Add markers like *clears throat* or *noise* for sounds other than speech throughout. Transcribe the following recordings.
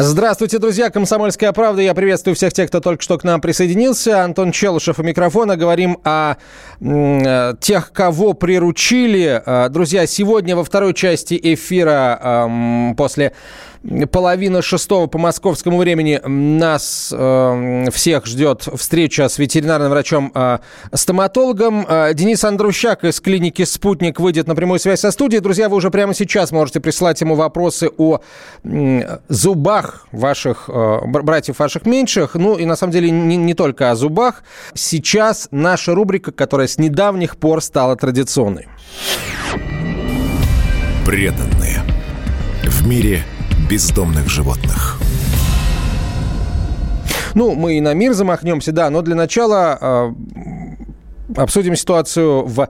Здравствуйте, друзья. Комсомольская правда. Я приветствую всех тех, кто только что к нам присоединился. Антон Челышев у микрофона. Говорим о э, тех, кого приручили. Э, друзья, сегодня во второй части эфира э, после половина шестого по московскому времени нас э, всех ждет встреча с ветеринарным врачом-стоматологом. Э, э, Денис Андрущак из клиники «Спутник» выйдет на прямую связь со студией. Друзья, вы уже прямо сейчас можете прислать ему вопросы о э, зубах ваших, э, братьев ваших меньших. Ну и на самом деле не, не только о зубах. Сейчас наша рубрика, которая с недавних пор стала традиционной. Преданные. В мире бездомных животных. Ну, мы и на мир замахнемся, да, но для начала э, обсудим ситуацию в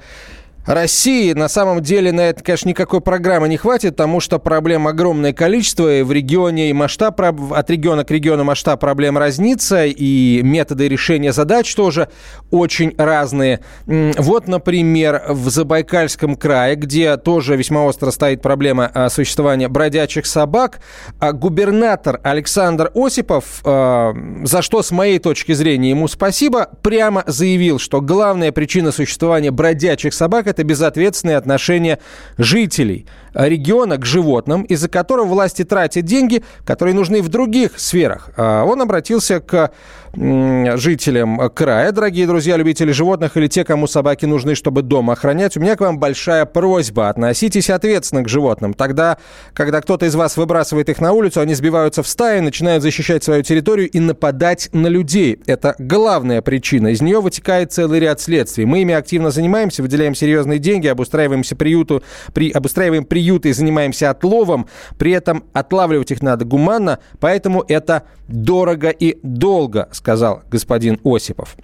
России на самом деле на это, конечно, никакой программы не хватит, потому что проблем огромное количество, и в регионе и масштаб, от региона к региону масштаб проблем разнится, и методы решения задач тоже очень разные. Вот, например, в Забайкальском крае, где тоже весьма остро стоит проблема а, существования бродячих собак, а губернатор Александр Осипов, а, за что, с моей точки зрения, ему спасибо, прямо заявил, что главная причина существования бродячих собак – это безответственное отношение жителей региона к животным, из-за которого власти тратят деньги, которые нужны в других сферах. А он обратился к жителям края, дорогие друзья, любители животных или те, кому собаки нужны, чтобы дом охранять. У меня к вам большая просьба. Относитесь ответственно к животным. Тогда, когда кто-то из вас выбрасывает их на улицу, они сбиваются в стаи, начинают защищать свою территорию и нападать на людей. Это главная причина. Из нее вытекает целый ряд следствий. Мы ими активно занимаемся, выделяем серьезные деньги, обустраиваемся приюту, при, обустраиваем приюты и занимаемся отловом. При этом отлавливать их надо гуманно, поэтому это дорого и долго, сказал господин Осипов.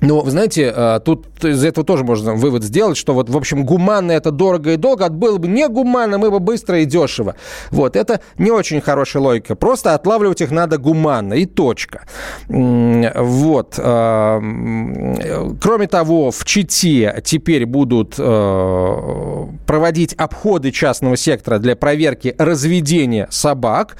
Но, вы знаете, а, тут из этого тоже можно вывод сделать, что вот, в общем, гуманно это дорого и долго, а было бы не гуманно, мы бы быстро и дешево. Вот, это не очень хорошая логика. Просто отлавливать их надо гуманно, и точка. Вот. А, кроме того, в Чите теперь будут а, проводить обходы частного сектора для проверки разведения собак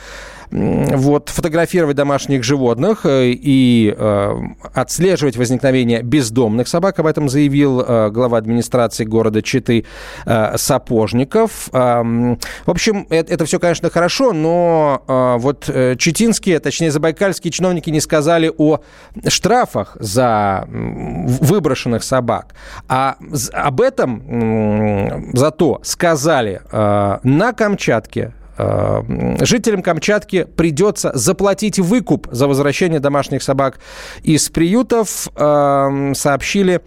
вот, фотографировать домашних животных э, и э, отслеживать возникновение бездомных собак. Об этом заявил э, глава администрации города Читы э, Сапожников. Э, в общем, это, это все, конечно, хорошо, но э, вот э, читинские, точнее, забайкальские чиновники не сказали о штрафах за выброшенных собак. А об этом э, зато сказали э, на Камчатке Э, жителям Камчатки придется заплатить выкуп за возвращение домашних собак из приютов, э, сообщили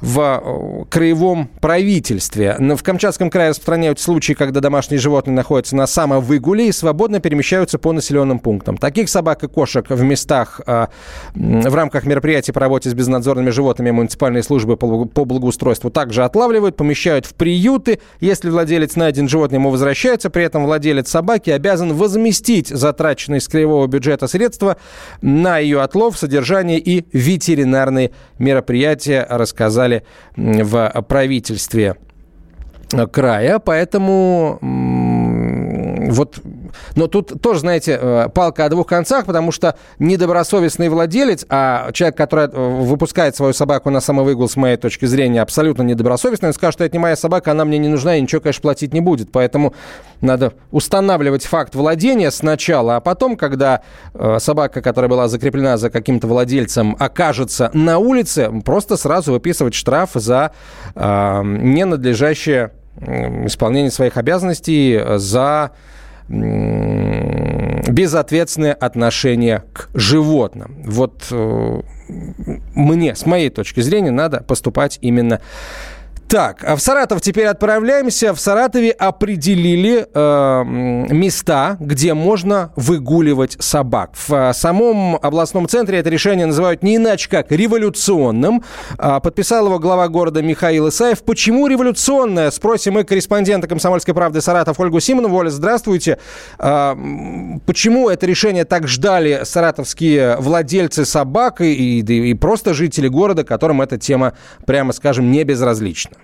в э, краевом правительстве. В Камчатском крае распространяются случаи, когда домашние животные находятся на самовыгуле и свободно перемещаются по населенным пунктам. Таких собак и кошек в местах э, в рамках мероприятий по работе с безнадзорными животными муниципальные службы по благоустройству также отлавливают, помещают в приюты. Если владелец найден животное, ему возвращается. При этом владелец собаки обязан возместить затраченные из краевого бюджета средства на ее отлов, содержание и ветеринарные мероприятия, рассказали сказали в правительстве края, поэтому вот, но тут тоже, знаете, э, палка о двух концах, потому что недобросовестный владелец, а человек, который э, выпускает свою собаку на самовыгул, с моей точки зрения, абсолютно недобросовестный, он скажет, что это не моя собака, она мне не нужна, и ничего, конечно, платить не будет. Поэтому надо устанавливать факт владения сначала, а потом, когда э, собака, которая была закреплена за каким-то владельцем, окажется на улице, просто сразу выписывать штраф за э, ненадлежащее исполнение своих обязанностей за безответственное отношение к животным. Вот э, мне, с моей точки зрения, надо поступать именно Так, а в Саратов теперь отправляемся. В Саратове определили э, места, где можно выгуливать собак. В э, самом областном центре это решение называют не иначе как революционным. Э, подписал его глава города Михаил Исаев. Почему революционное? Спросим мы корреспондента «Комсомольской правды» Саратов Ольгу Симонову. Оля, здравствуйте. Э, почему это решение так ждали саратовские владельцы собак и, и, и просто жители города, которым эта тема, прямо скажем, не безразлична?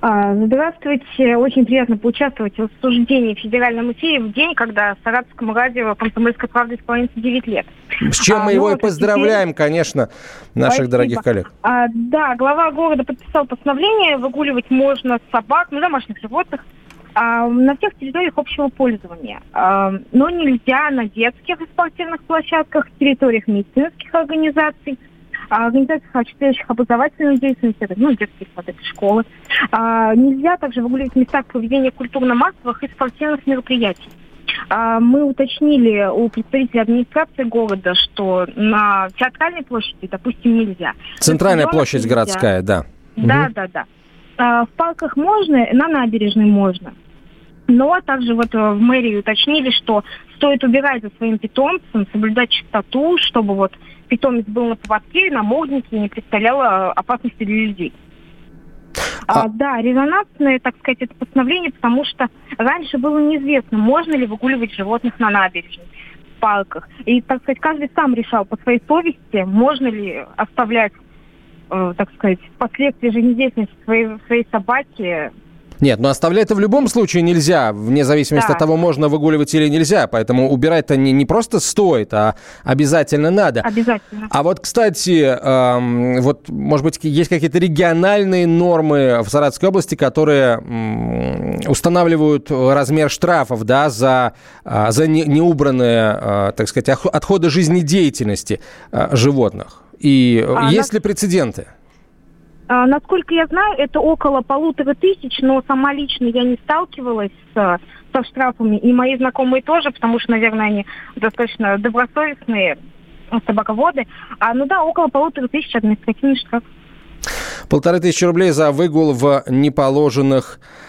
А, здравствуйте. Очень приятно поучаствовать в обсуждении в федеральном эфире в день, когда Саратовскому радио «Комсомольская правда» исполняется 9 лет. С чем а, мы его ну, и поздравляем, теперь... конечно, наших Спасибо. дорогих коллег. А, да, глава города подписал постановление, выгуливать можно собак, ну, домашних животных, а, на всех территориях общего пользования. А, но нельзя на детских и спортивных площадках, территориях медицинских организаций, организациях, осуществляющих образовательную деятельность, это, ну, детские сады, школы. А, нельзя также выгуливать в местах проведения культурно-массовых и спортивных мероприятий. А, мы уточнили у представителей администрации города, что на театральной площади, допустим, нельзя. Центральная площадь нельзя. городская, да. Да, угу. да, да. А, в парках можно, на набережной можно. Но также вот э, в мэрии уточнили, что стоит убирать за своим питомцем, соблюдать чистоту, чтобы вот питомец был на поводке, на молднике и не представлял э, опасности для людей. А... А, да, резонансное, так сказать, это постановление, потому что раньше было неизвестно, можно ли выгуливать животных на набережной, в парках. И, так сказать, каждый сам решал по своей совести, можно ли оставлять, э, так сказать, последствия жизнедеятельности своей, своей собаки нет, но оставлять это в любом случае нельзя, вне зависимости да. от того, можно выгуливать или нельзя. Поэтому убирать-то не, не просто стоит, а обязательно надо. Обязательно. А вот, кстати, эм, вот, может быть, есть какие-то региональные нормы в Саратовской области, которые эм, устанавливают размер штрафов, да, за, э, за не, неубранные, э, так сказать, отходы жизнедеятельности э, животных. И а, есть нас... ли прецеденты? А, насколько я знаю, это около полутора тысяч, но сама лично я не сталкивалась с, со штрафами. И мои знакомые тоже, потому что, наверное, они достаточно добросовестные собаководы. А, ну да, около полутора тысяч административных штрафов. Полторы тысячи рублей за выгул в неположенных Э,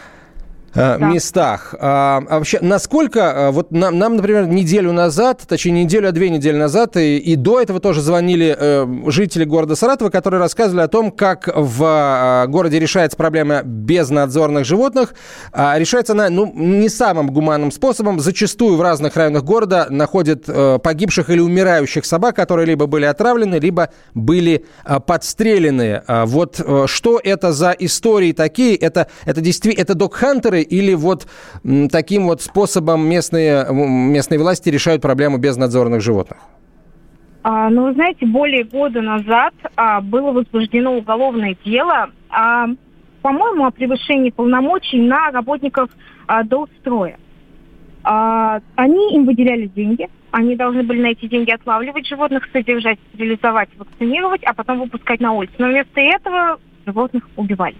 да. местах. А, а вообще, насколько, э, вот нам, нам, например, неделю назад, точнее, неделю, а две недели назад, и, и до этого тоже звонили э, жители города Саратова, которые рассказывали о том, как в э, городе решается проблема безнадзорных животных. А решается она, ну, не самым гуманным способом. Зачастую в разных районах города находят э, погибших или умирающих собак, которые либо были отравлены, либо были э, подстрелены. Э, вот э, что это за истории такие? Это, это действительно, это док-хантеры, меры или вот таким вот способом местные, местные власти решают проблему безнадзорных животных? А, ну, вы знаете, более года назад а, было возбуждено уголовное дело, а, по-моему, о превышении полномочий на работников а, доустроя. А, они им выделяли деньги, они должны были на эти деньги отлавливать животных, содержать, стерилизовать, вакцинировать, а потом выпускать на улицу. Но вместо этого животных убивали.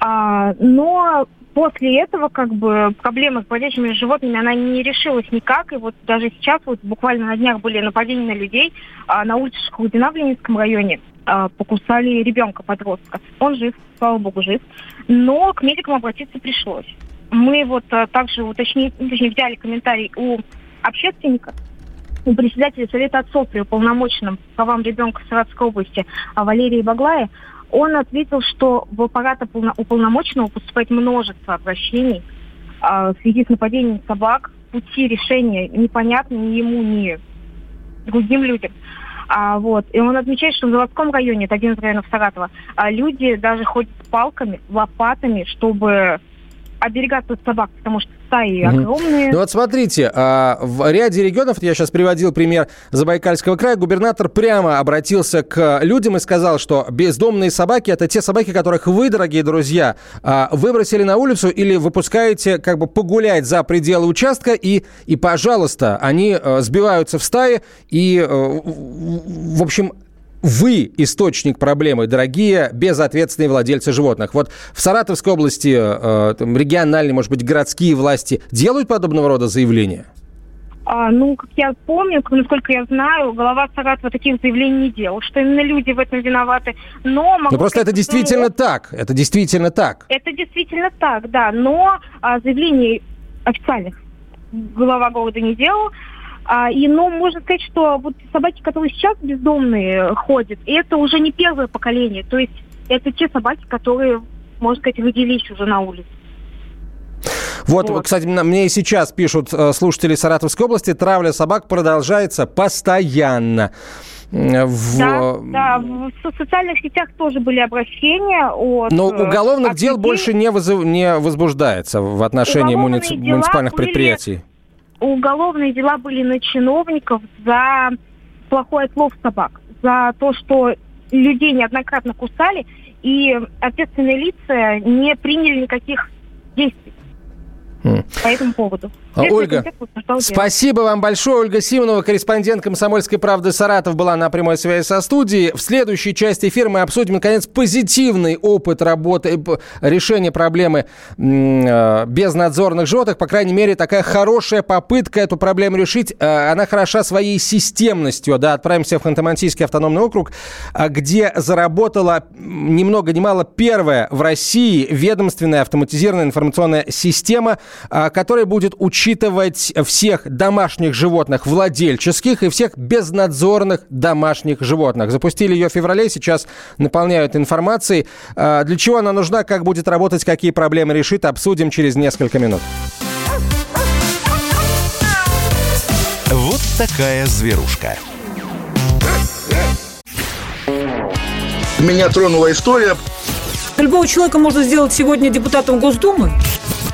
А, но после этого как бы проблема с бродячими животными, она не решилась никак. И вот даже сейчас, вот буквально на днях были нападения на людей а, на улице Шахудина в Ленинском районе. А, покусали ребенка, подростка. Он жив, слава богу, жив. Но к медикам обратиться пришлось. Мы вот а, также уточнили, ну, точнее, взяли комментарий у общественника, у председателя Совета отцов при уполномоченном правам ребенка Саратовской области а, Валерии Баглая, он ответил, что в аппарат уполномоченного поступает множество обращений э, в связи с нападением собак. Пути решения непонятны ни ему, ни другим людям. А, вот. И он отмечает, что в заводском районе, это один из районов Саратова, а, люди даже ходят палками, лопатами, чтобы оберегаться от собак, потому что угу. огромные. Ну вот смотрите, а, в ряде регионов, я сейчас приводил пример Забайкальского края, губернатор прямо обратился к людям и сказал, что бездомные собаки это те собаки, которых вы, дорогие друзья, а, выбросили на улицу или выпускаете как бы погулять за пределы участка и, и пожалуйста, они э, сбиваются в стаи и, э, в общем, вы источник проблемы, дорогие безответственные владельцы животных. Вот в Саратовской области э, там, региональные, может быть, городские власти делают подобного рода заявления? А, ну, как я помню, насколько я знаю, голова Саратова таких заявлений не делал, что именно люди в этом виноваты. Но могу Но просто это действительно что... так. Это действительно так. Это действительно так, да. Но а, заявлений официальных глава города не делал. А, и, ну, можно сказать, что вот собаки, которые сейчас бездомные ходят, это уже не первое поколение. То есть это те собаки, которые, можно сказать, родились уже на улице. Вот, вот, кстати, мне и сейчас пишут э, слушатели Саратовской области, травля собак продолжается постоянно. В... Да, да, в социальных сетях тоже были обращения от... Но э, уголовных от дел людей. больше не, вызов... не возбуждается в отношении муници... муниципальных предприятий. Уголовные дела были на чиновников за плохой отлов собак, за то, что людей неоднократно кусали, и ответственные лица не приняли никаких действий по этому поводу. А, Ольга, спасибо вам большое. Ольга Симонова, корреспондент «Комсомольской правды» Саратов, была на прямой связи со студией. В следующей части эфира мы обсудим, наконец, позитивный опыт работы, э, решения проблемы э, безнадзорных животных. По крайней мере, такая хорошая попытка эту проблему решить. Э, она хороша своей системностью. Да, отправимся в Ханты-Мансийский автономный округ, где заработала ни много ни мало первая в России ведомственная автоматизированная информационная система, которая будет учить учитывать всех домашних животных владельческих и всех безнадзорных домашних животных. Запустили ее в феврале, сейчас наполняют информацией. А, для чего она нужна, как будет работать, какие проблемы решит, обсудим через несколько минут. Вот такая зверушка. Меня тронула история. Любого человека можно сделать сегодня депутатом Госдумы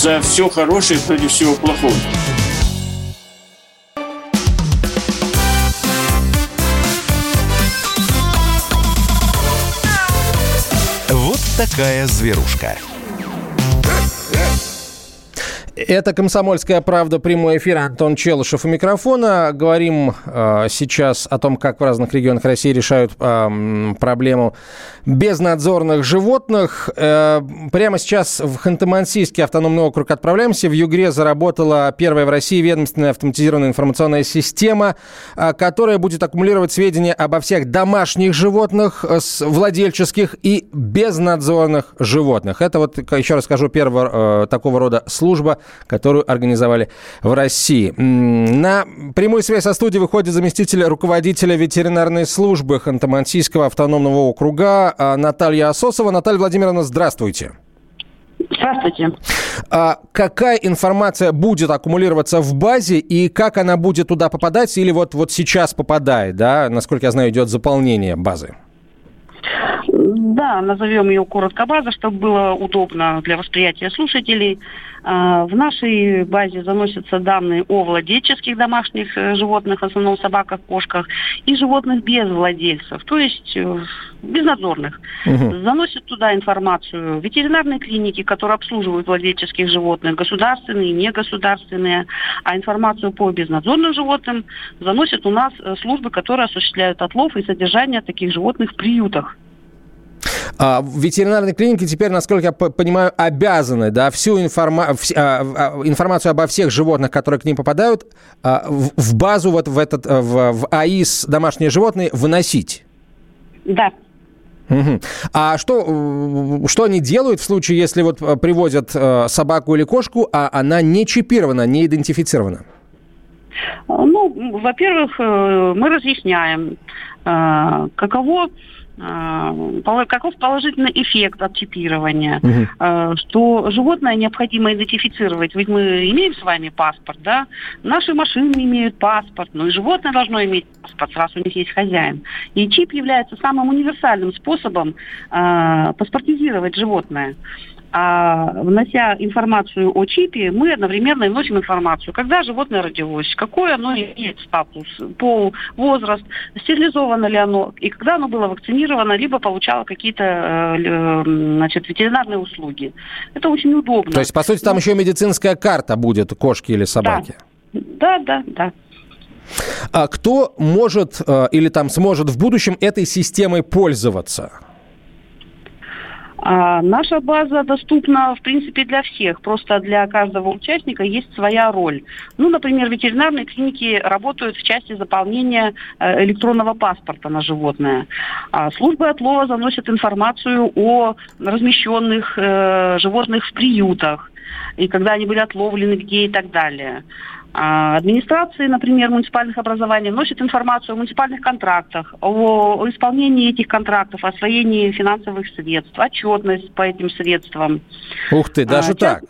За все хорошее против всего плохого. Вот такая зверушка. Это «Комсомольская правда», прямой эфир. Антон Челышев у микрофона. Говорим э, сейчас о том, как в разных регионах России решают э, проблему безнадзорных животных. Э, прямо сейчас в Ханты-Мансийский автономный округ отправляемся. В Югре заработала первая в России ведомственная автоматизированная информационная система, э, которая будет аккумулировать сведения обо всех домашних животных, э, владельческих и безнадзорных животных. Это вот, еще раз скажу, первого э, такого рода служба – которую организовали в России. На прямую связь со студией выходит заместитель руководителя ветеринарной службы Ханты-Мансийского автономного округа а, Наталья Ососова. Наталья Владимировна, здравствуйте. Здравствуйте. А какая информация будет аккумулироваться в базе и как она будет туда попадать или вот, вот сейчас попадает, да? Насколько я знаю, идет заполнение базы. Да, назовем ее коротко база, чтобы было удобно для восприятия слушателей. А, в нашей базе заносятся данные о владельческих домашних э, животных, в основном собаках, кошках, и животных без владельцев, то есть э, безнадзорных. Угу. Заносят туда информацию ветеринарные клиники, которые обслуживают владельческих животных, государственные, негосударственные, а информацию по безнадзорным животным заносят у нас э, службы, которые осуществляют отлов и содержание таких животных в приютах. А, ветеринарные клиники теперь, насколько я понимаю, обязаны да, всю информа... вс... а, а, информацию обо всех животных, которые к ним попадают, а, в, в базу, вот в, этот, э, в, в АИС домашние животные выносить. Да. Угу. А что, что они делают в случае, если вот э, привозят э, собаку или кошку, а она не чипирована, не идентифицирована? Ну, во-первых, мы разъясняем, каково а, каков положительный эффект от чипирования, угу. что животное необходимо идентифицировать. Ведь мы имеем с вами паспорт, да? Наши машины имеют паспорт, но и животное должно иметь паспорт, раз у них есть хозяин. И чип является самым универсальным способом э, паспортизировать животное. А внося информацию о чипе, мы одновременно и вносим информацию, когда животное родилось, какой оно имеет статус, пол, возраст, стерилизовано ли оно, и когда оно было вакцинировано, либо получало какие-то э, значит, ветеринарные услуги. Это очень удобно. То есть, по сути, там еще медицинская карта будет кошки или собаки? Да, да, да. А кто может э, или там сможет в будущем этой системой пользоваться? А наша база доступна, в принципе, для всех. Просто для каждого участника есть своя роль. Ну, например, ветеринарные клиники работают в части заполнения э, электронного паспорта на животное. А службы отлова заносят информацию о размещенных э, животных в приютах и когда они были отловлены, где и так далее. А администрации, например, муниципальных образований вносят информацию о муниципальных контрактах, о, о исполнении этих контрактов, освоении финансовых средств, отчетность по этим средствам. Ух ты, даже а, так?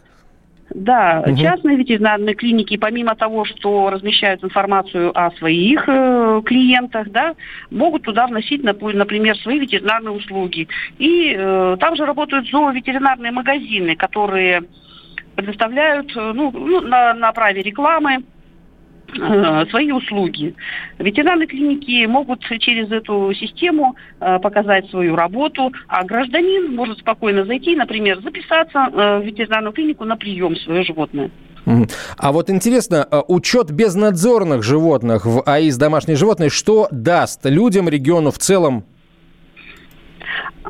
Да, угу. частные ветеринарные клиники, помимо того, что размещают информацию о своих э, клиентах, да, могут туда вносить, например, свои ветеринарные услуги. И э, там же работают зооветеринарные магазины, которые предоставляют э, ну, ну, на, на праве рекламы э, свои услуги. Ветеринарные клиники могут через эту систему э, показать свою работу, а гражданин может спокойно зайти, например, записаться в ветеринарную клинику на прием свое животное. А вот интересно, учет безнадзорных животных в АИС «Домашние животные» что даст людям, региону в целом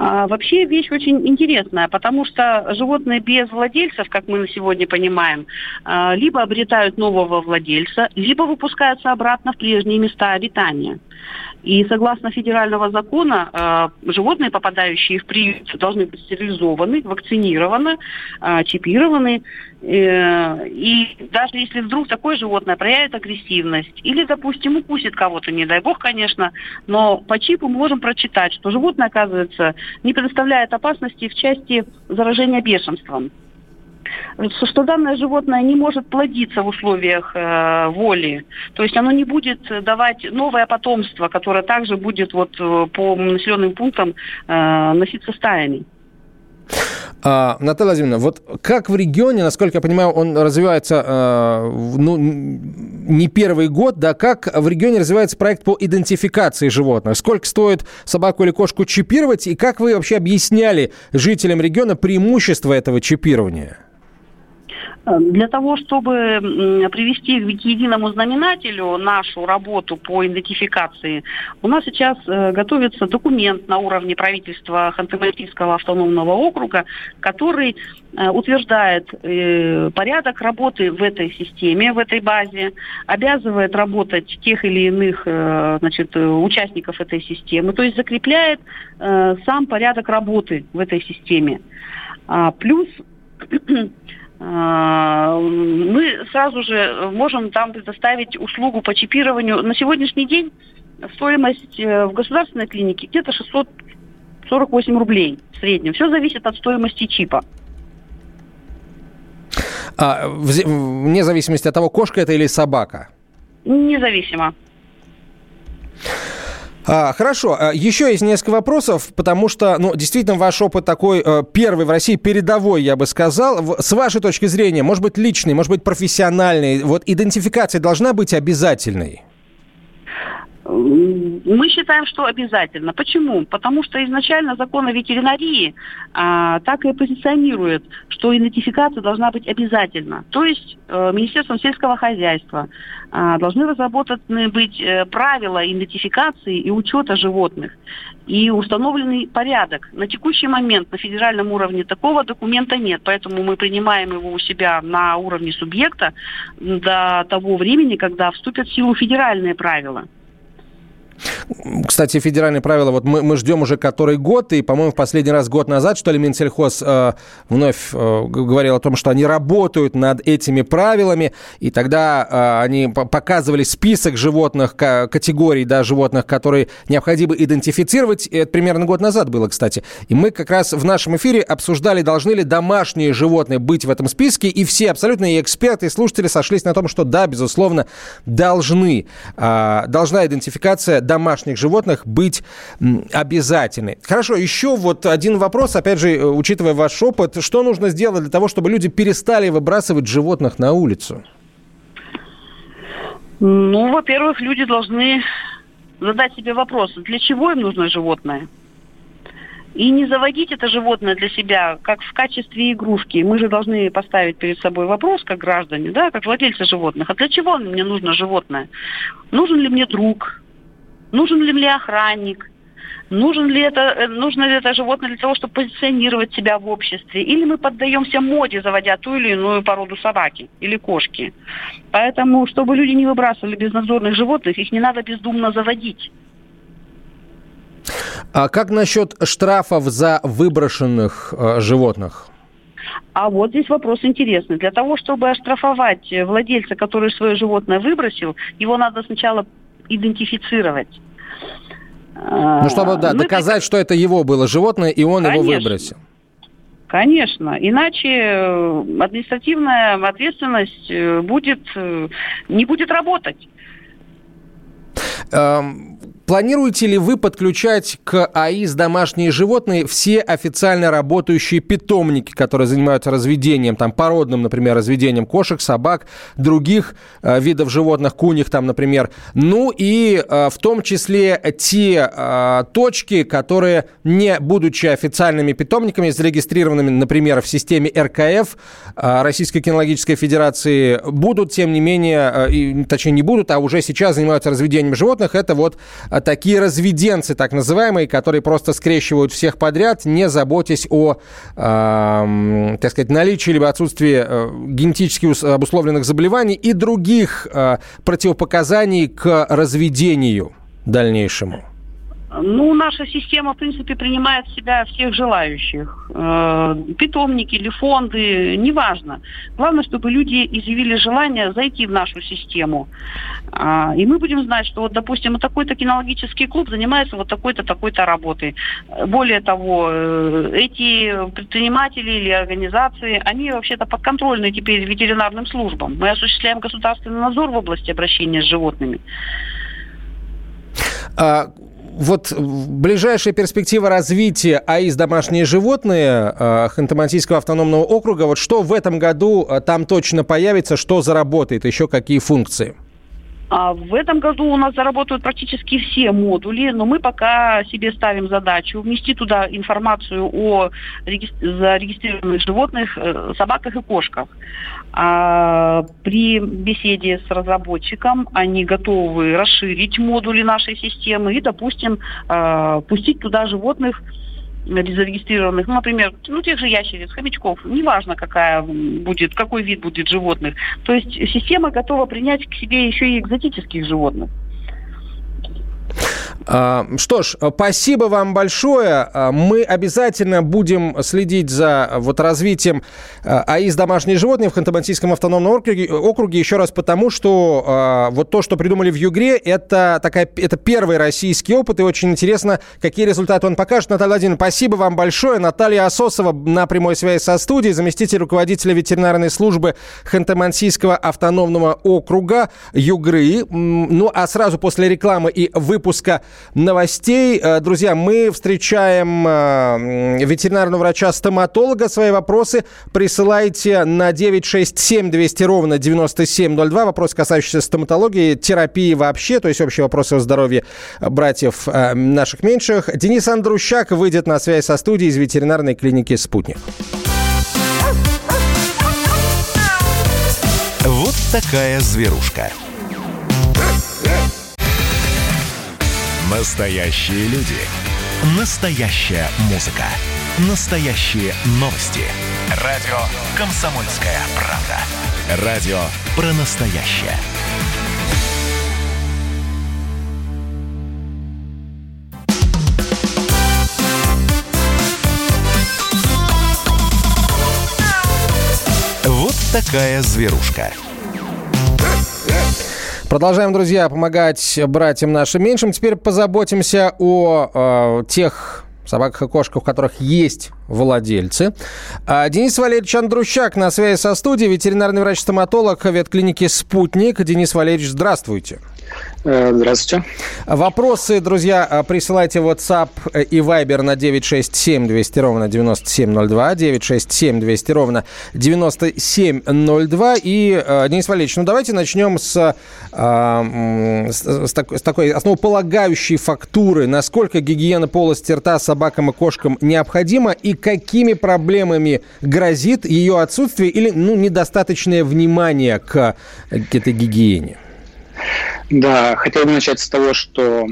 а, вообще вещь очень интересная, потому что животные без владельцев, как мы на сегодня понимаем, а, либо обретают нового владельца, либо выпускаются обратно в прежние места обитания. И согласно федерального закона, э, животные, попадающие в приют, должны быть стерилизованы, вакцинированы, э, чипированы. Э, и даже если вдруг такое животное проявит агрессивность или, допустим, укусит кого-то, не дай бог, конечно, но по чипу мы можем прочитать, что животное, оказывается, не предоставляет опасности в части заражения бешенством что данное животное не может плодиться в условиях э, воли. То есть оно не будет давать новое потомство, которое также будет вот э, по населенным пунктам э, носиться стаями. А, Наталья Владимировна, вот как в регионе, насколько я понимаю, он развивается э, ну, не первый год, да, как в регионе развивается проект по идентификации животных? Сколько стоит собаку или кошку чипировать, и как вы вообще объясняли жителям региона преимущество этого чипирования? Э, для того, чтобы привести к единому знаменателю нашу работу по идентификации, у нас сейчас э, готовится документ на уровне правительства Ханты-Мансийского автономного округа, который э, утверждает порядок работы в этой системе, в этой базе, обязывает работать тех или иных значит, участников этой системы, то есть закрепляет сам порядок работы в этой системе. А, плюс *clears throat* мы сразу же можем там предоставить услугу по чипированию. На сегодняшний день стоимость э, в государственной клинике где-то 648 рублей в среднем. Все зависит от стоимости чипа. А, вне зависимости от того, кошка это или собака? Независимо. А, хорошо, а, еще есть несколько вопросов, потому что, ну, действительно, ваш опыт такой э, первый в России, передовой, я бы сказал. С вашей точки зрения, может быть, личный, может быть, профессиональный, вот идентификация должна быть обязательной? Мы считаем, что обязательно. Почему? Потому что изначально закон о ветеринарии а, так и позиционирует, что идентификация должна быть обязательна. То есть э, Министерством сельского хозяйства а, должны разработаны быть э, правила идентификации и учета животных и установленный порядок. На текущий момент на федеральном уровне такого документа нет, поэтому мы принимаем его у себя на уровне субъекта до того времени, когда вступят в силу федеральные правила. Кстати, федеральные правила, вот мы, мы ждем уже который год, и, по-моему, в последний раз год назад, что ли, Минсельхоз э, вновь э, говорил о том, что они работают над этими правилами, и тогда э, они показывали список животных, категорий, да, животных, которые необходимо идентифицировать, и это примерно год назад было, кстати. И мы как раз в нашем эфире обсуждали, должны ли домашние животные быть в этом списке, и все абсолютно и эксперты, и слушатели сошлись на том, что да, безусловно, должны. Э, должна идентификация домашних животных быть обязательной. Хорошо, еще вот один вопрос, опять же, э, учитывая ваш опыт, что нужно сделать для того, чтобы люди перестали выбрасывать животных на улицу? Ну, во-первых, люди должны задать себе вопрос, для чего им нужно животное? И не заводить это животное для себя, как в качестве игрушки. Мы же должны поставить перед собой вопрос, как граждане, да, как владельцы животных. А для чего мне нужно животное? Нужен ли мне друг? Нужен ли мне охранник? Нужен ли это, э, нужно ли это животное для того, чтобы позиционировать себя в обществе? Или мы поддаемся моде, заводя ту или иную породу собаки или кошки? Поэтому, чтобы люди не выбрасывали безнадзорных животных, их не надо бездумно заводить. А как насчет штрафов за выброшенных э, животных? А вот здесь вопрос интересный. Для того, чтобы оштрафовать владельца, который свое животное выбросил, его надо сначала идентифицировать. Ну, чтобы да, Мы доказать, что это его было животное, и он Конечно. его выбросил. Конечно. Иначе э, административная ответственность э, будет, э, не будет работать. Эм, Планируете ли вы подключать к АИС домашние животные все официально работающие питомники, которые занимаются разведением, там, породным, например, разведением кошек, собак, других э, видов животных, куних там, например. Ну и э, в том числе те э, точки, которые, не будучи официальными питомниками, зарегистрированными, например, в системе РКФ э, Российской кинологической Федерации, будут, тем не менее, э, и, точнее не будут, а уже сейчас занимаются разведением животных. Это вот э, такие разведенцы, так называемые, которые просто скрещивают всех подряд, не заботясь о, э, так сказать, наличии либо отсутствии э, генетически обусловленных заболеваний и других э, противопоказаний к разведению дальнейшему. Ну, наша система, в принципе, принимает в себя всех желающих. Э, питомники или фонды, неважно. Главное, чтобы люди изъявили желание зайти в нашу систему. Э, и мы будем знать, что, вот, допустим, вот такой-то кинологический клуб занимается вот такой-то, такой-то работой. Более того, э, эти предприниматели или организации, они вообще-то подконтрольны теперь ветеринарным службам. Мы осуществляем государственный надзор в области обращения с животными. А вот ближайшая перспектива развития АИС «Домашние животные» э, Ханты-Мансийского автономного округа, вот что в этом году э, там точно появится, что заработает, еще какие функции? А в этом году у нас заработают практически все модули, но мы пока себе ставим задачу внести туда информацию о зарегистрированных животных, э, собаках и кошках. А при беседе с разработчиком они готовы расширить модули нашей системы и, допустим, э, пустить туда животных, зарегистрированных, ну, например, ну, тех же ящериц, хомячков, неважно, какая будет, какой вид будет животных. То есть система готова принять к себе еще и экзотических животных. А, что ж, спасибо вам большое. А, мы обязательно будем следить за вот развитием а, АИС «Домашние животные» в Ханты-Мансийском автономном округе, округе еще раз потому, что вот то, что придумали в Югре, это, такая, это первый российский опыт, и очень интересно, какие результаты он покажет. Наталья Владимировна, спасибо вам большое. Наталья Ососова на прямой связи со студией, заместитель руководителя ветеринарной службы Ханты-Мансийского автономного округа Югры. Ну, а сразу после рекламы и выпуска новостей. Э, друзья, мы встречаем э, ветеринарного врача-стоматолога. Свои вопросы присылайте на 967 200 ровно 9702. Вопросы, касающиеся стоматологии, терапии вообще, то есть общие вопросы о здоровье братьев э, наших меньших. Денис Андрущак выйдет на связь со студией из ветеринарной клиники «Спутник». Вот такая зверушка. Настоящие люди. Настоящая музыка. Настоящие новости. Радио «Комсомольская правда». Радио про настоящее. Вот такая зверушка. Продолжаем, друзья, помогать братьям нашим меньшим. Теперь позаботимся о э, тех собаках и кошках, у которых есть владельцы. А Денис Валерьевич Андрущак на связи со студией, ветеринарный врач-стоматолог ветклиники «Спутник». Денис Валерьевич, здравствуйте. Э, здравствуйте. Вопросы, друзья, э, присылайте WhatsApp и Viber на 967 200 ровно 9702, 967 200 ровно 9702. И, э, Денис Валерьевич, ну давайте начнем с, с, с, такой, с такой основополагающей фактуры. Насколько гигиена полости рта собакам и кошкам необходима и какими проблемами грозит ее отсутствие или ну, недостаточное внимание к, к этой гигиене? Да, хотел бы начать с того, что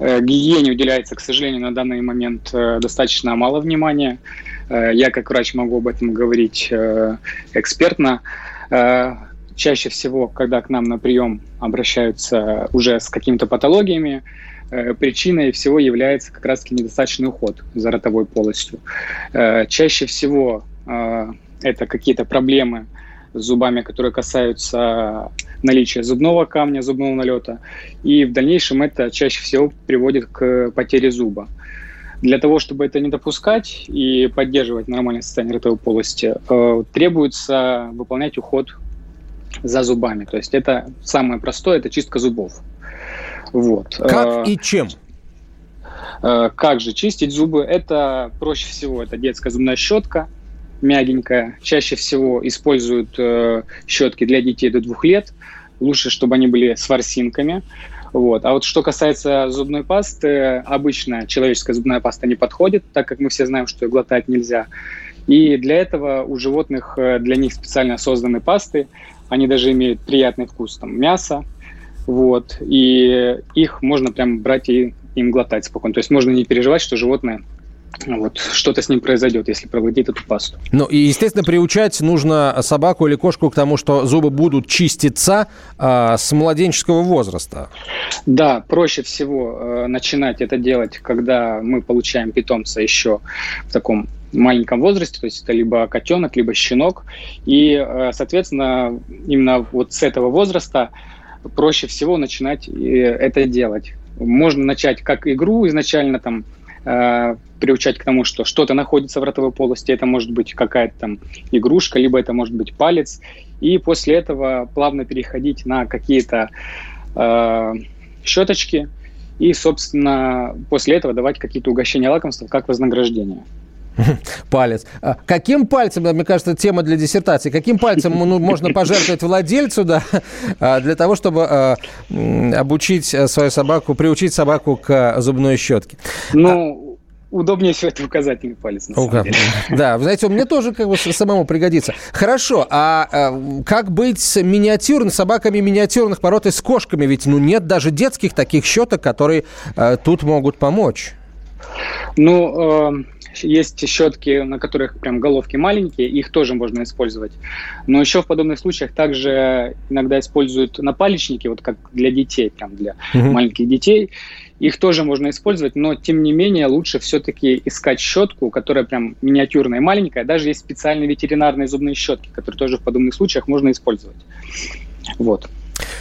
э, гигиене уделяется, к сожалению, на данный момент э, достаточно мало внимания. Э, я как врач могу об этом говорить экспертно. Чаще всего, когда к нам на прием обращаются уже с какими-то патологиями, причиной всего является как раз-таки недостаточный уход за ротовой полостью. Чаще всего это какие-то проблемы с зубами, которые касаются наличия зубного камня, зубного налета. И в дальнейшем это чаще всего приводит к потере зуба. Для того, чтобы это не допускать и поддерживать нормальное состояние ротовой полости, э, требуется выполнять уход за зубами. То есть это самое простое, это чистка зубов. Вот. Как э, и чем? Э, как же чистить зубы? Это проще всего, это детская зубная щетка – мягенькая. Чаще всего используют э, щетки для детей до двух лет. Лучше, чтобы они были с ворсинками. Вот. А вот что касается зубной пасты, обычно человеческая зубная паста не подходит, так как мы все знаем, что ее глотать нельзя. И для этого у животных, э, для них специально созданы пасты. Они даже имеют приятный вкус там, мяса. Вот. И их можно прям брать и им глотать спокойно. То есть можно не переживать, что животное вот, что-то с ним произойдет, если проводить эту пасту. Ну, и, естественно, приучать нужно собаку или кошку к тому, что зубы будут чиститься э, с младенческого возраста. Да, проще всего э, начинать это делать, когда мы получаем питомца еще в таком маленьком возрасте, то есть это либо котенок, либо щенок. И, э, соответственно, именно вот с этого возраста проще всего начинать э, это делать. Можно начать как игру изначально там Э, приучать к тому, что что-то находится в ротовой полости, это может быть какая-то там игрушка, либо это может быть палец, и после этого плавно переходить на какие-то э, щеточки, и, собственно, после этого давать какие-то угощения лакомства как вознаграждение. *laughs* Палец. А каким пальцем, мне кажется, тема для диссертации, каким пальцем ну, можно *laughs* пожертвовать владельцу да, а, для того, чтобы а, обучить свою собаку, приучить собаку к зубной щетке? Ну, удобнее всего это указательный палец. На самом деле. *laughs* Да, вы знаете, мне тоже как бы самому пригодится. Хорошо, а, а как быть с миниатюрными собаками миниатюрных пород и с кошками? Ведь ну нет даже детских таких щеток, которые а, тут могут помочь. Ну, э, есть щетки, на которых прям головки маленькие, их тоже можно использовать. Но еще в подобных случаях также иногда используют напалечники, вот как для детей, прям для mm-hmm. маленьких детей. Их тоже можно использовать, но тем не менее лучше все-таки искать щетку, которая прям миниатюрная и маленькая. Даже есть специальные ветеринарные зубные щетки, которые тоже в подобных случаях можно использовать. Вот.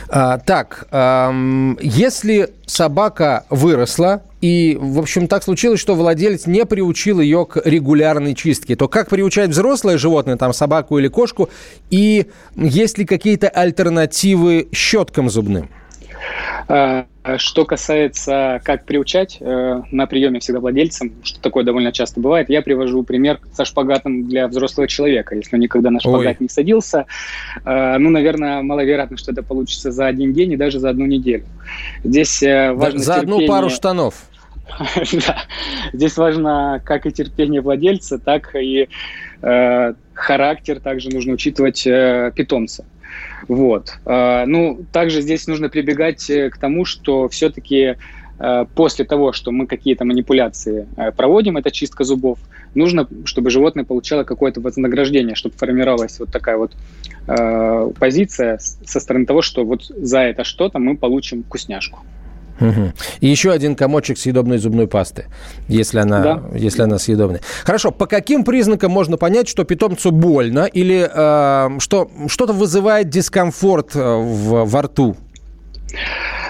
А, так, эм, если собака выросла, и, в общем, так случилось, что владелец не приучил ее к регулярной чистке, то как приучать взрослое животное, там, собаку или кошку, и есть ли какие-то альтернативы щеткам зубным? А, что касается, как приучать э, на приеме всегда владельцам, что такое довольно часто бывает, я привожу пример со шпагатом для взрослого человека. Если он никогда на шпагат Ой. не садился, э, ну, наверное, маловероятно, что это получится за один день и даже за одну неделю. Здесь э, важно За терпение... одну пару штанов. *laughs* Здесь важно как и терпение владельца, так и характер также нужно учитывать питомца. Вот. А, ну, также здесь нужно прибегать э, к тому, что все-таки э, после того, что мы какие-то манипуляции э, проводим, это чистка зубов, нужно, чтобы животное получало какое-то вознаграждение, чтобы формировалась вот такая вот э, позиция со стороны того, что вот за это что-то мы получим вкусняшку. Угу. И еще один комочек съедобной зубной пасты, если она, да. если она съедобная. Хорошо, по каким признакам можно понять, что питомцу больно или э, что что-то вызывает дискомфорт э, в, во рту?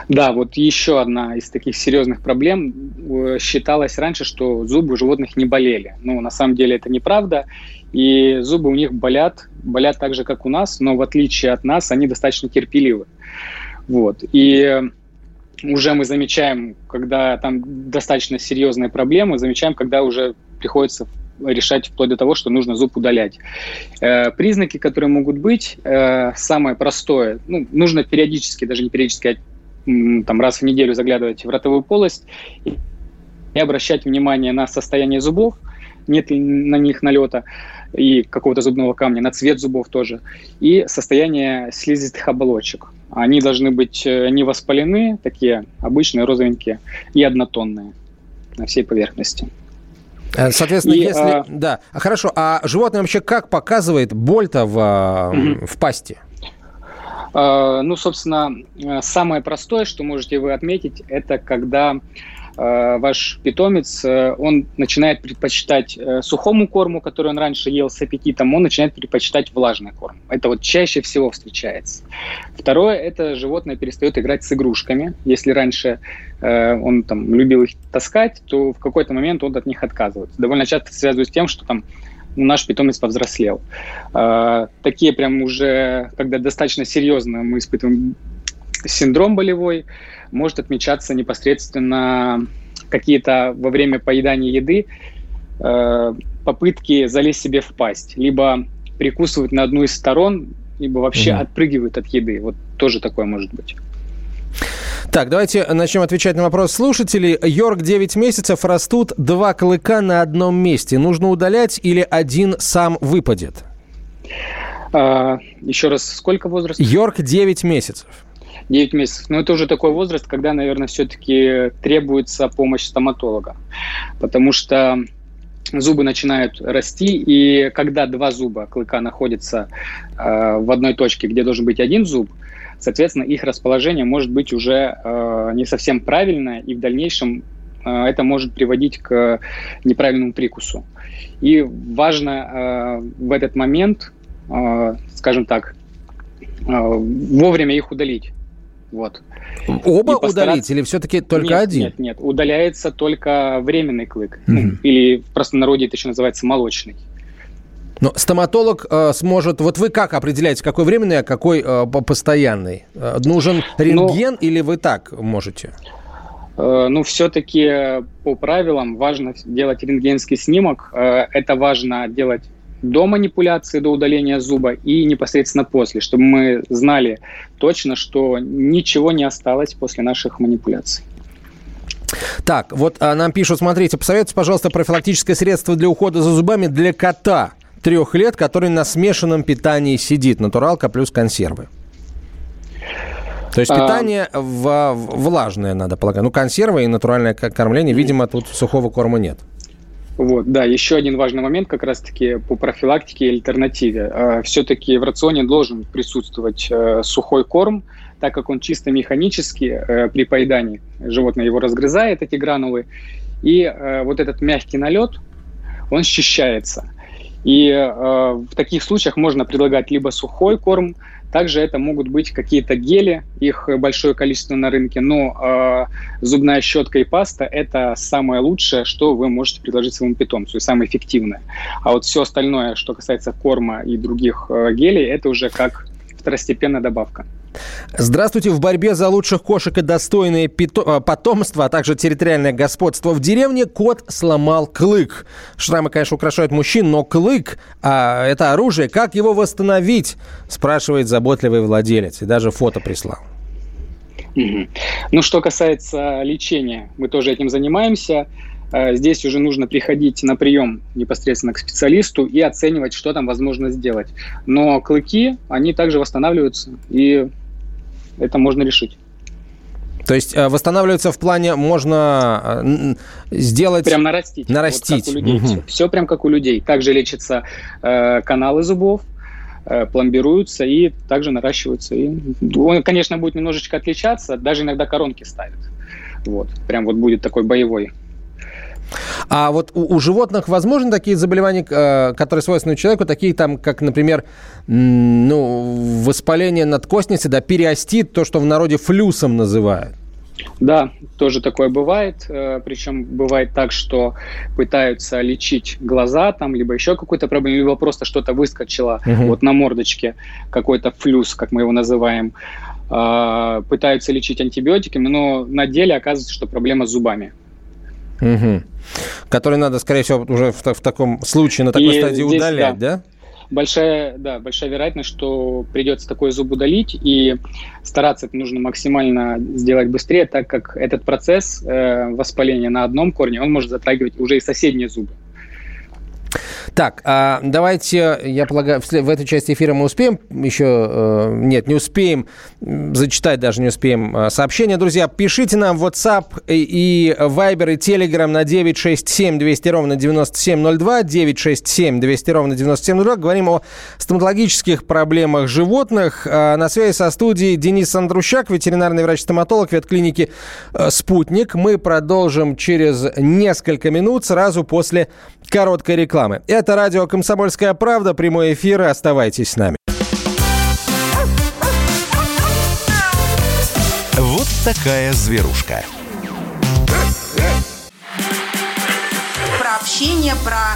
Да, вот еще одна из таких серьезных проблем. Э, считалось раньше, что зубы у животных не болели. Ну, на самом деле это неправда. И зубы у них болят, болят так же, как у нас, но в отличие от нас, они достаточно терпеливы. Вот. И уже мы замечаем, когда там достаточно серьезные проблемы, замечаем, когда уже приходится решать вплоть до того, что нужно зуб удалять. Э, признаки, которые могут быть, э, самое простое, ну, нужно периодически, даже не периодически, а там раз в неделю заглядывать в ротовую полость и, обращать внимание на состояние зубов, нет ли на них налета и какого-то зубного камня, на цвет зубов тоже, и состояние слизистых оболочек. Они должны быть э, не воспалены, такие обычные розовенькие, и однотонные на всей поверхности. Э, соответственно, и, если... А... Да, хорошо. А животное вообще как показывает боль-то в, угу. в пасти? А, ну, собственно, э, самое простое, что можете вы отметить, это когда ваш питомец, э, он начинает предпочитать э, сухому корму, который он раньше ел с аппетитом, он начинает предпочитать влажный корм. Это вот чаще всего встречается. Второе, это животное перестает играть с игрушками. Если раньше он там любил их таскать, то в какой-то момент он от них отказывается. Довольно часто связывают с тем, что там наш питомец повзрослел. такие прям уже, когда достаточно серьезно мы испытываем синдром болевой, может отмечаться непосредственно какие-то во время поедания еды э, попытки залезть себе в пасть, либо прикусывать на одну из сторон, либо вообще угу. отпрыгивают от еды. Вот тоже такое может быть. Так, давайте начнем отвечать на вопрос слушателей. Йорк 9 месяцев, растут два клыка на одном месте. Нужно удалять или один сам выпадет? А, еще раз, сколько возраст? Йорк 9 месяцев. 9 месяцев. Но это уже такой возраст, когда, наверное, все-таки требуется помощь стоматолога. Потому что зубы начинают расти, и когда два зуба клыка находятся э, в одной точке, где должен быть один зуб, соответственно, их расположение может быть уже э, не совсем правильное, и в дальнейшем э, это может приводить к неправильному прикусу. И важно э, в этот момент, э, скажем так, э, вовремя их удалить. Вот. Оба удалить или все-таки только нет, один? Нет, нет, удаляется только временный клык. Mm-hmm. Ну, или в простонародье это еще называется молочный. Но стоматолог э, сможет... Вот вы как определяете, какой временный, а какой э, постоянный? Э, нужен рентген Но... или вы так можете? Э, ну, все-таки по правилам важно делать рентгенский снимок. Э, это важно делать до манипуляции, до удаления зуба и непосредственно после, чтобы мы знали точно, что ничего не осталось после наших манипуляций. Так, вот а, нам пишут, смотрите, посоветуйте, пожалуйста, профилактическое средство для ухода за зубами для кота трех лет, который на смешанном питании сидит. Натуралка плюс консервы. То есть а. питание а... влажное, надо полагать. Ну, консервы и натуральное кормление, видимо, тут сухого корма нет. Вот, да, еще один важный момент как раз-таки по профилактике и альтернативе. А, Все-таки в рационе должен присутствовать э, сухой корм, так как он чисто механически э, при поедании животное его разгрызает, эти гранулы, и э, вот этот мягкий налет, он счищается. И в таких случаях можно предлагать либо сухой корм, также это могут быть какие-то гели, их большое количество на рынке, но э, зубная щетка и паста – это самое лучшее, что вы можете предложить своему питомцу, и самое эффективное. А вот все остальное, что касается корма и других э, гелей, это уже как второстепенная добавка. Здравствуйте. В борьбе за лучших кошек и достойное пито- потомство, а также территориальное господство в деревне кот сломал клык. Шрамы, конечно, украшают мужчин, но клык а, – это оружие. Как его восстановить? Спрашивает заботливый владелец. И даже фото прислал. Ну, что касается лечения, мы тоже этим занимаемся. Э, здесь уже нужно приходить на прием непосредственно к специалисту и оценивать, что там возможно сделать. Но клыки, они также восстанавливаются, и это можно решить. То есть э, восстанавливается в плане можно э, сделать... Прям нарастить. Нарастить. Вот как у людей. Угу. Все, все прям как у людей. Также лечатся э, каналы зубов, э, пломбируются и также наращиваются. И он, конечно, будет немножечко отличаться, даже иногда коронки ставят. Вот. Прям вот будет такой боевой а вот у, у животных возможны такие заболевания, э, которые свойственны человеку, такие там, как, например, ну, воспаление надкостницы, да, периостит, то, что в народе флюсом называют? Да, тоже такое бывает. Э, Причем бывает так, что пытаются лечить глаза, там, либо еще какую-то проблему, либо просто что-то выскочило угу. вот на мордочке, какой-то флюс, как мы его называем. э, пытаются лечить антибиотиками, но на деле оказывается, что проблема с зубами. Угу. Который надо, скорее всего, уже в, в таком случае, на такой И стадии здесь, удалять, да? да? большая, да, большая вероятность, что придется такой зуб удалить, и стараться это нужно максимально сделать быстрее, так как этот процесс э, воспаления на одном корне, он может затрагивать уже и соседние зубы. Так, а давайте, я полагаю, в, этой части эфира мы успеем еще... Э, нет, не успеем зачитать, даже не успеем э, сообщения. Друзья, пишите нам в WhatsApp и, и Viber, и Telegram на 967 200 ровно 9702, 967 200 ровно 9702. Говорим о стоматологических проблемах животных. А на связи со студией Денис Андрущак, ветеринарный врач-стоматолог ветклиники э, «Спутник». Мы продолжим через несколько минут, сразу после короткой рекламы. Это радио «Комсомольская правда», прямой эфир. Оставайтесь с нами. Вот такая зверушка. Про общение, про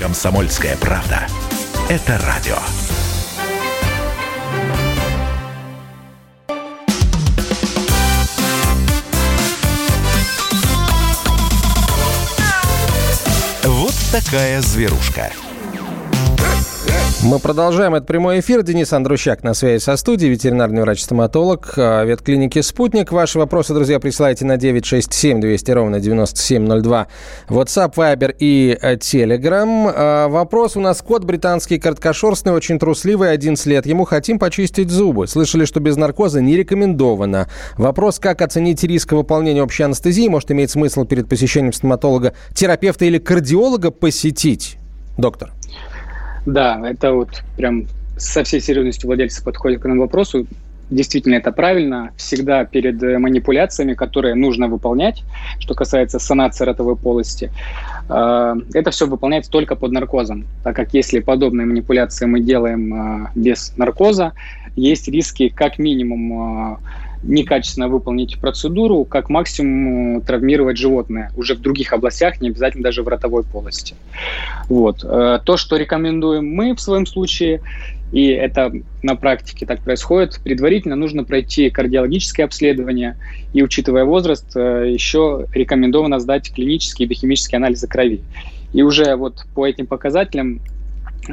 «Комсомольская правда». Это радио. Вот такая зверушка. Мы продолжаем этот прямой эфир. Денис Андрущак на связи со студией, ветеринарный врач-стоматолог а, ветклиники «Спутник». Ваши вопросы, друзья, присылайте на 967 200 ровно 9702. WhatsApp, Viber и э, Telegram. А, вопрос у нас кот британский, короткошерстный, очень трусливый, 11 лет. Ему хотим почистить зубы. Слышали, что без наркоза не рекомендовано. Вопрос, как оценить риск выполнения общей анестезии? Может, иметь смысл перед посещением стоматолога, терапевта или кардиолога посетить? Доктор. Да, это вот прям со всей серьезностью владельцы подходят к этому вопросу. Действительно, это правильно. Всегда перед э, манипуляциями, которые нужно выполнять, что касается санации ротовой полости, э, это все выполняется только под наркозом, так как если подобные манипуляции мы делаем э, без наркоза, есть риски как минимум некачественно выполнить процедуру, как максимум травмировать животное уже в других областях, не обязательно даже в ротовой полости. Вот. Э, то, что рекомендуем мы в своем случае, и это на практике так происходит, предварительно нужно пройти кардиологическое обследование, и учитывая возраст, э, еще рекомендовано сдать клинические и биохимические анализы крови. И уже вот по этим показателям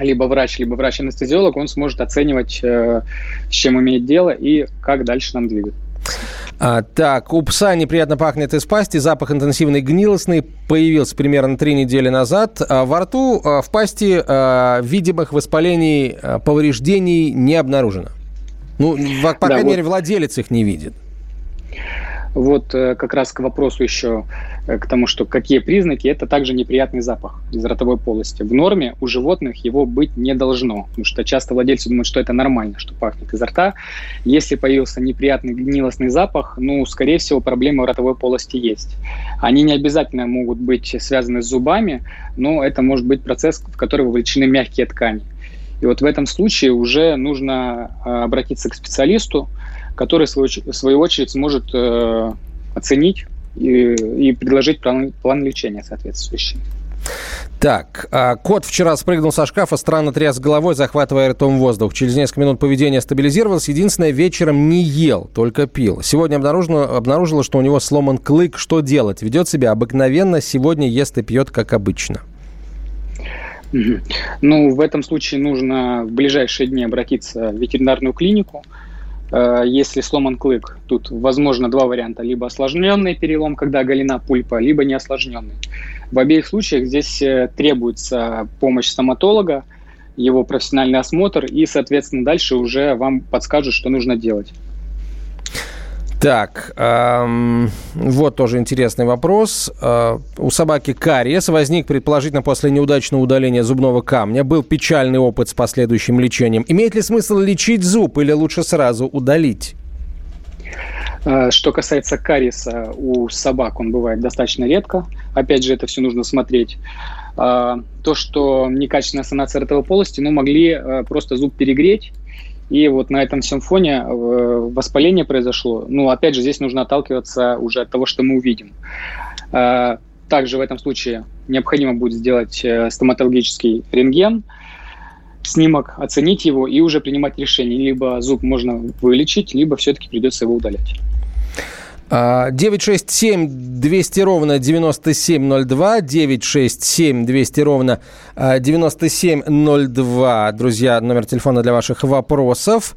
либо врач, либо врач-анестезиолог, он сможет оценивать, э, с чем имеет дело и как дальше нам двигаться. А, так, у пса неприятно пахнет из пасти, запах интенсивный гнилостный, появился примерно три недели назад. А во рту, а, в пасти а, видимых воспалений, а, повреждений не обнаружено. Ну, по, по да, крайней вот. мере, владелец их не видит. Вот э, как раз к вопросу еще, э, к тому, что какие признаки, это также неприятный запах из ротовой полости. В норме у животных его быть не должно, потому что часто владельцы думают, что это нормально, что пахнет изо рта. Если появился неприятный гнилостный запах, ну, скорее всего, проблемы в ротовой полости есть. Они не обязательно могут быть связаны с зубами, но это может быть процесс, в который вовлечены мягкие ткани. И вот в этом случае уже нужно э, обратиться к специалисту, который, в свою, в свою очередь, сможет э, оценить и, и предложить план, план лечения соответствующий. Так, а кот вчера спрыгнул со шкафа, странно тряс головой, захватывая ртом воздух. Через несколько минут поведение стабилизировалось. Единственное, вечером не ел, только пил. Сегодня обнаружено, обнаружило, что у него сломан клык. Что делать? Ведет себя обыкновенно, сегодня ест и пьет, как обычно. Ну, в этом случае нужно в ближайшие дни обратиться в ветеринарную клинику, если сломан клык, тут возможно два варианта. Либо осложненный перелом, когда оголена пульпа, либо не осложненный. В обеих случаях здесь э, требуется помощь стоматолога, его профессиональный осмотр, и, соответственно, дальше уже вам подскажут, что нужно делать. Так, эм, вот тоже интересный вопрос. Э, у собаки кариес возник, предположительно, после неудачного удаления зубного камня. Был печальный опыт с последующим лечением. Имеет ли смысл лечить зуб или лучше сразу удалить? Э, что касается кариеса у собак, он бывает достаточно редко. Опять же, это все нужно смотреть. Э, то, что некачественная санация ротовой полости, ну, могли просто зуб перегреть, и вот на этом всем фоне воспаление произошло. Ну, опять же, здесь нужно отталкиваться уже от того, что мы увидим. Также в этом случае необходимо будет сделать стоматологический рентген, снимок, оценить его и уже принимать решение. Либо зуб можно вылечить, либо все-таки придется его удалять. 967 200 ровно 9702, 967 200 ровно 9702. Друзья, номер телефона для ваших вопросов.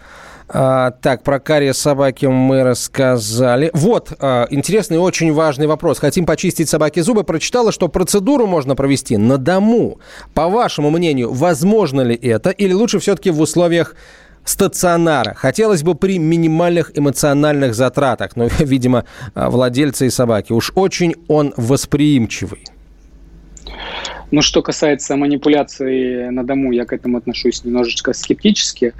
А, так, про кариес собаки мы рассказали. Вот, а, интересный очень важный вопрос. Хотим почистить собаке зубы. Прочитала, что процедуру можно провести на дому. По вашему мнению, возможно ли это? Или лучше все-таки в условиях стационара. Хотелось бы при минимальных эмоциональных затратах. Но, *laughs* видимо, владельцы и собаки. Уж очень он восприимчивый. Ну, что касается манипуляции на дому, я к этому отношусь немножечко скептически,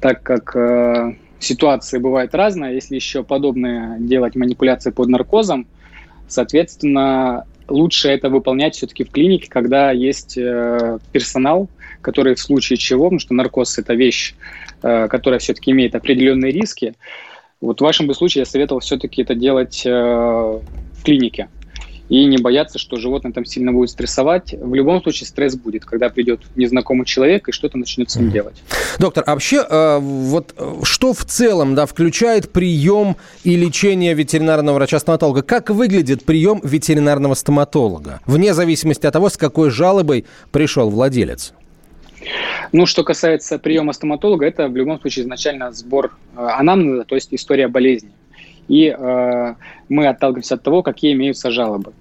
так как э, ситуации бывают разные. Если еще подобные делать манипуляции под наркозом, соответственно, лучше это выполнять все-таки в клинике, когда есть э, персонал, который в случае чего, потому что наркоз – это вещь Э, которая все-таки имеет определенные риски, вот в вашем бы случае я советовал все-таки это делать э, в клинике и не бояться, что животное там сильно будет стрессовать. В любом случае стресс будет, когда придет незнакомый человек и что-то начнет с ним делать. Доктор, а вообще э, вот что в целом да, включает прием и лечение ветеринарного врача-стоматолога? Как выглядит прием ветеринарного стоматолога? Вне зависимости от того, с какой жалобой пришел владелец. Ну, что касается приема стоматолога, это в любом случае изначально сбор э, анамнеза, то есть история болезни. И э, мы отталкиваемся от того, какие имеются жалобы.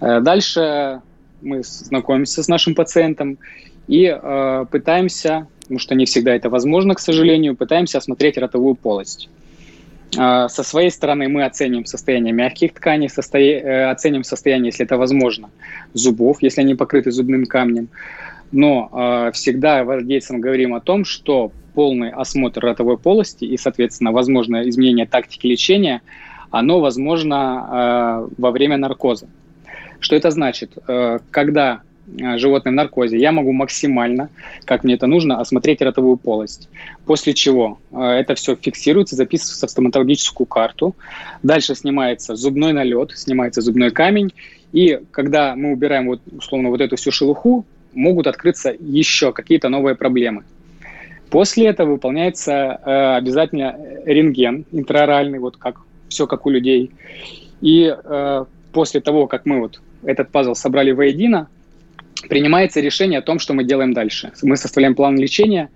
Э, дальше мы знакомимся с нашим пациентом и э, пытаемся, потому что не всегда это возможно, к сожалению, пытаемся осмотреть ротовую полость. Э, со своей стороны мы оценим состояние мягких тканей, состо... Э, оценим состояние, если это возможно, зубов, если они покрыты зубным камнем. Но э, всегда владельцам говорим о том, что полный осмотр ротовой полости и, соответственно, возможное изменение тактики лечения, оно возможно э, во время наркоза. Что это значит? Э, когда животное в наркозе, я могу максимально, как мне это нужно, осмотреть ротовую полость. После чего это все фиксируется, записывается в стоматологическую карту. Дальше снимается зубной налет, снимается зубной камень. И когда мы убираем вот, условно вот эту всю шелуху, могут открыться еще какие-то новые проблемы. После этого выполняется э, обязательно рентген интраоральный, вот как все как у людей. И э, после того, как мы вот этот пазл собрали воедино, принимается решение о том, что мы делаем дальше. Мы составляем план лечения,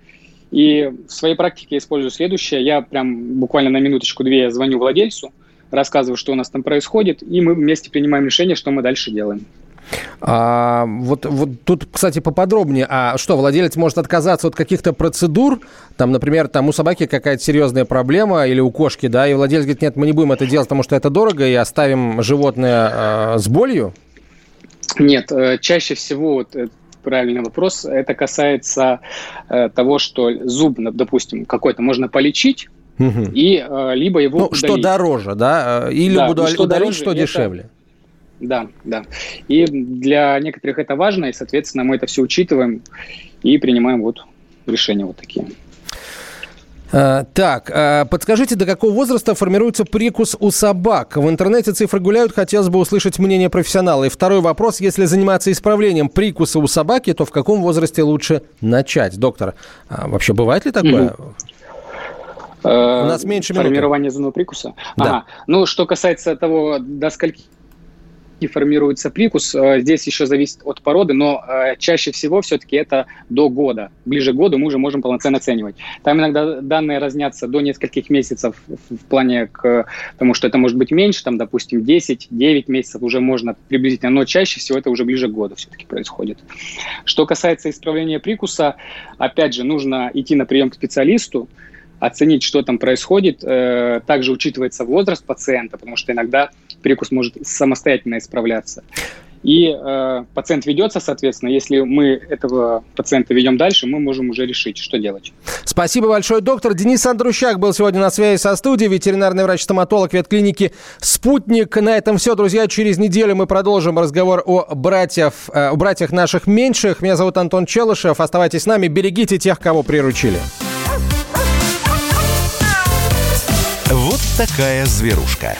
и в своей практике я использую следующее. Я прям буквально на минуточку-две звоню владельцу, рассказываю, что у нас там происходит, и мы вместе принимаем решение, что мы дальше делаем. А, вот, вот тут, кстати, поподробнее. А что, владелец может отказаться от каких-то процедур? Там, например, там у собаки какая-то серьезная проблема или у кошки, да, и владелец говорит, нет, мы не будем это делать, потому что это дорого, и оставим животное э, с болью? Нет, э, чаще всего вот э, правильный вопрос. Это касается э, того, что зуб, допустим, какой-то можно полечить, угу. и э, либо его ну, удалить. Что дороже, да? Или да, буду что удалить, дороже, что дешевле? Да, да. И для некоторых это важно, и, соответственно, мы это все учитываем и принимаем вот решения вот такие. А, так, а, подскажите, до какого возраста формируется прикус у собак? В интернете цифры гуляют, хотелось бы услышать мнение профессионала. И второй вопрос, если заниматься исправлением прикуса у собаки, то в каком возрасте лучше начать? Доктор, а вообще бывает ли такое? Mm-hmm. У нас меньше минуты. Формирование зубного прикуса? Да. Ага. Ну, что касается того, до скольки и формируется прикус. Э, здесь еще зависит от породы, но э, чаще всего все-таки это до года. Ближе к году мы уже можем полноценно оценивать. Там иногда данные разнятся до нескольких месяцев в плане к тому, что это может быть меньше, там, допустим, 10-9 месяцев уже можно приблизительно, но чаще всего это уже ближе к году все-таки происходит. Что касается исправления прикуса, опять же, нужно идти на прием к специалисту, оценить, что там происходит. Э, также учитывается возраст пациента, потому что иногда прикус может самостоятельно исправляться. И э, пациент ведется, соответственно, если мы этого пациента ведем дальше, мы можем уже решить, что делать. Спасибо большое, доктор. Денис Андрущак был сегодня на связи со студией, ветеринарный врач-стоматолог ветклиники «Спутник». На этом все, друзья. Через неделю мы продолжим разговор о, братьев, э, о братьях наших меньших. Меня зовут Антон Челышев. Оставайтесь с нами, берегите тех, кого приручили. Вот такая зверушка.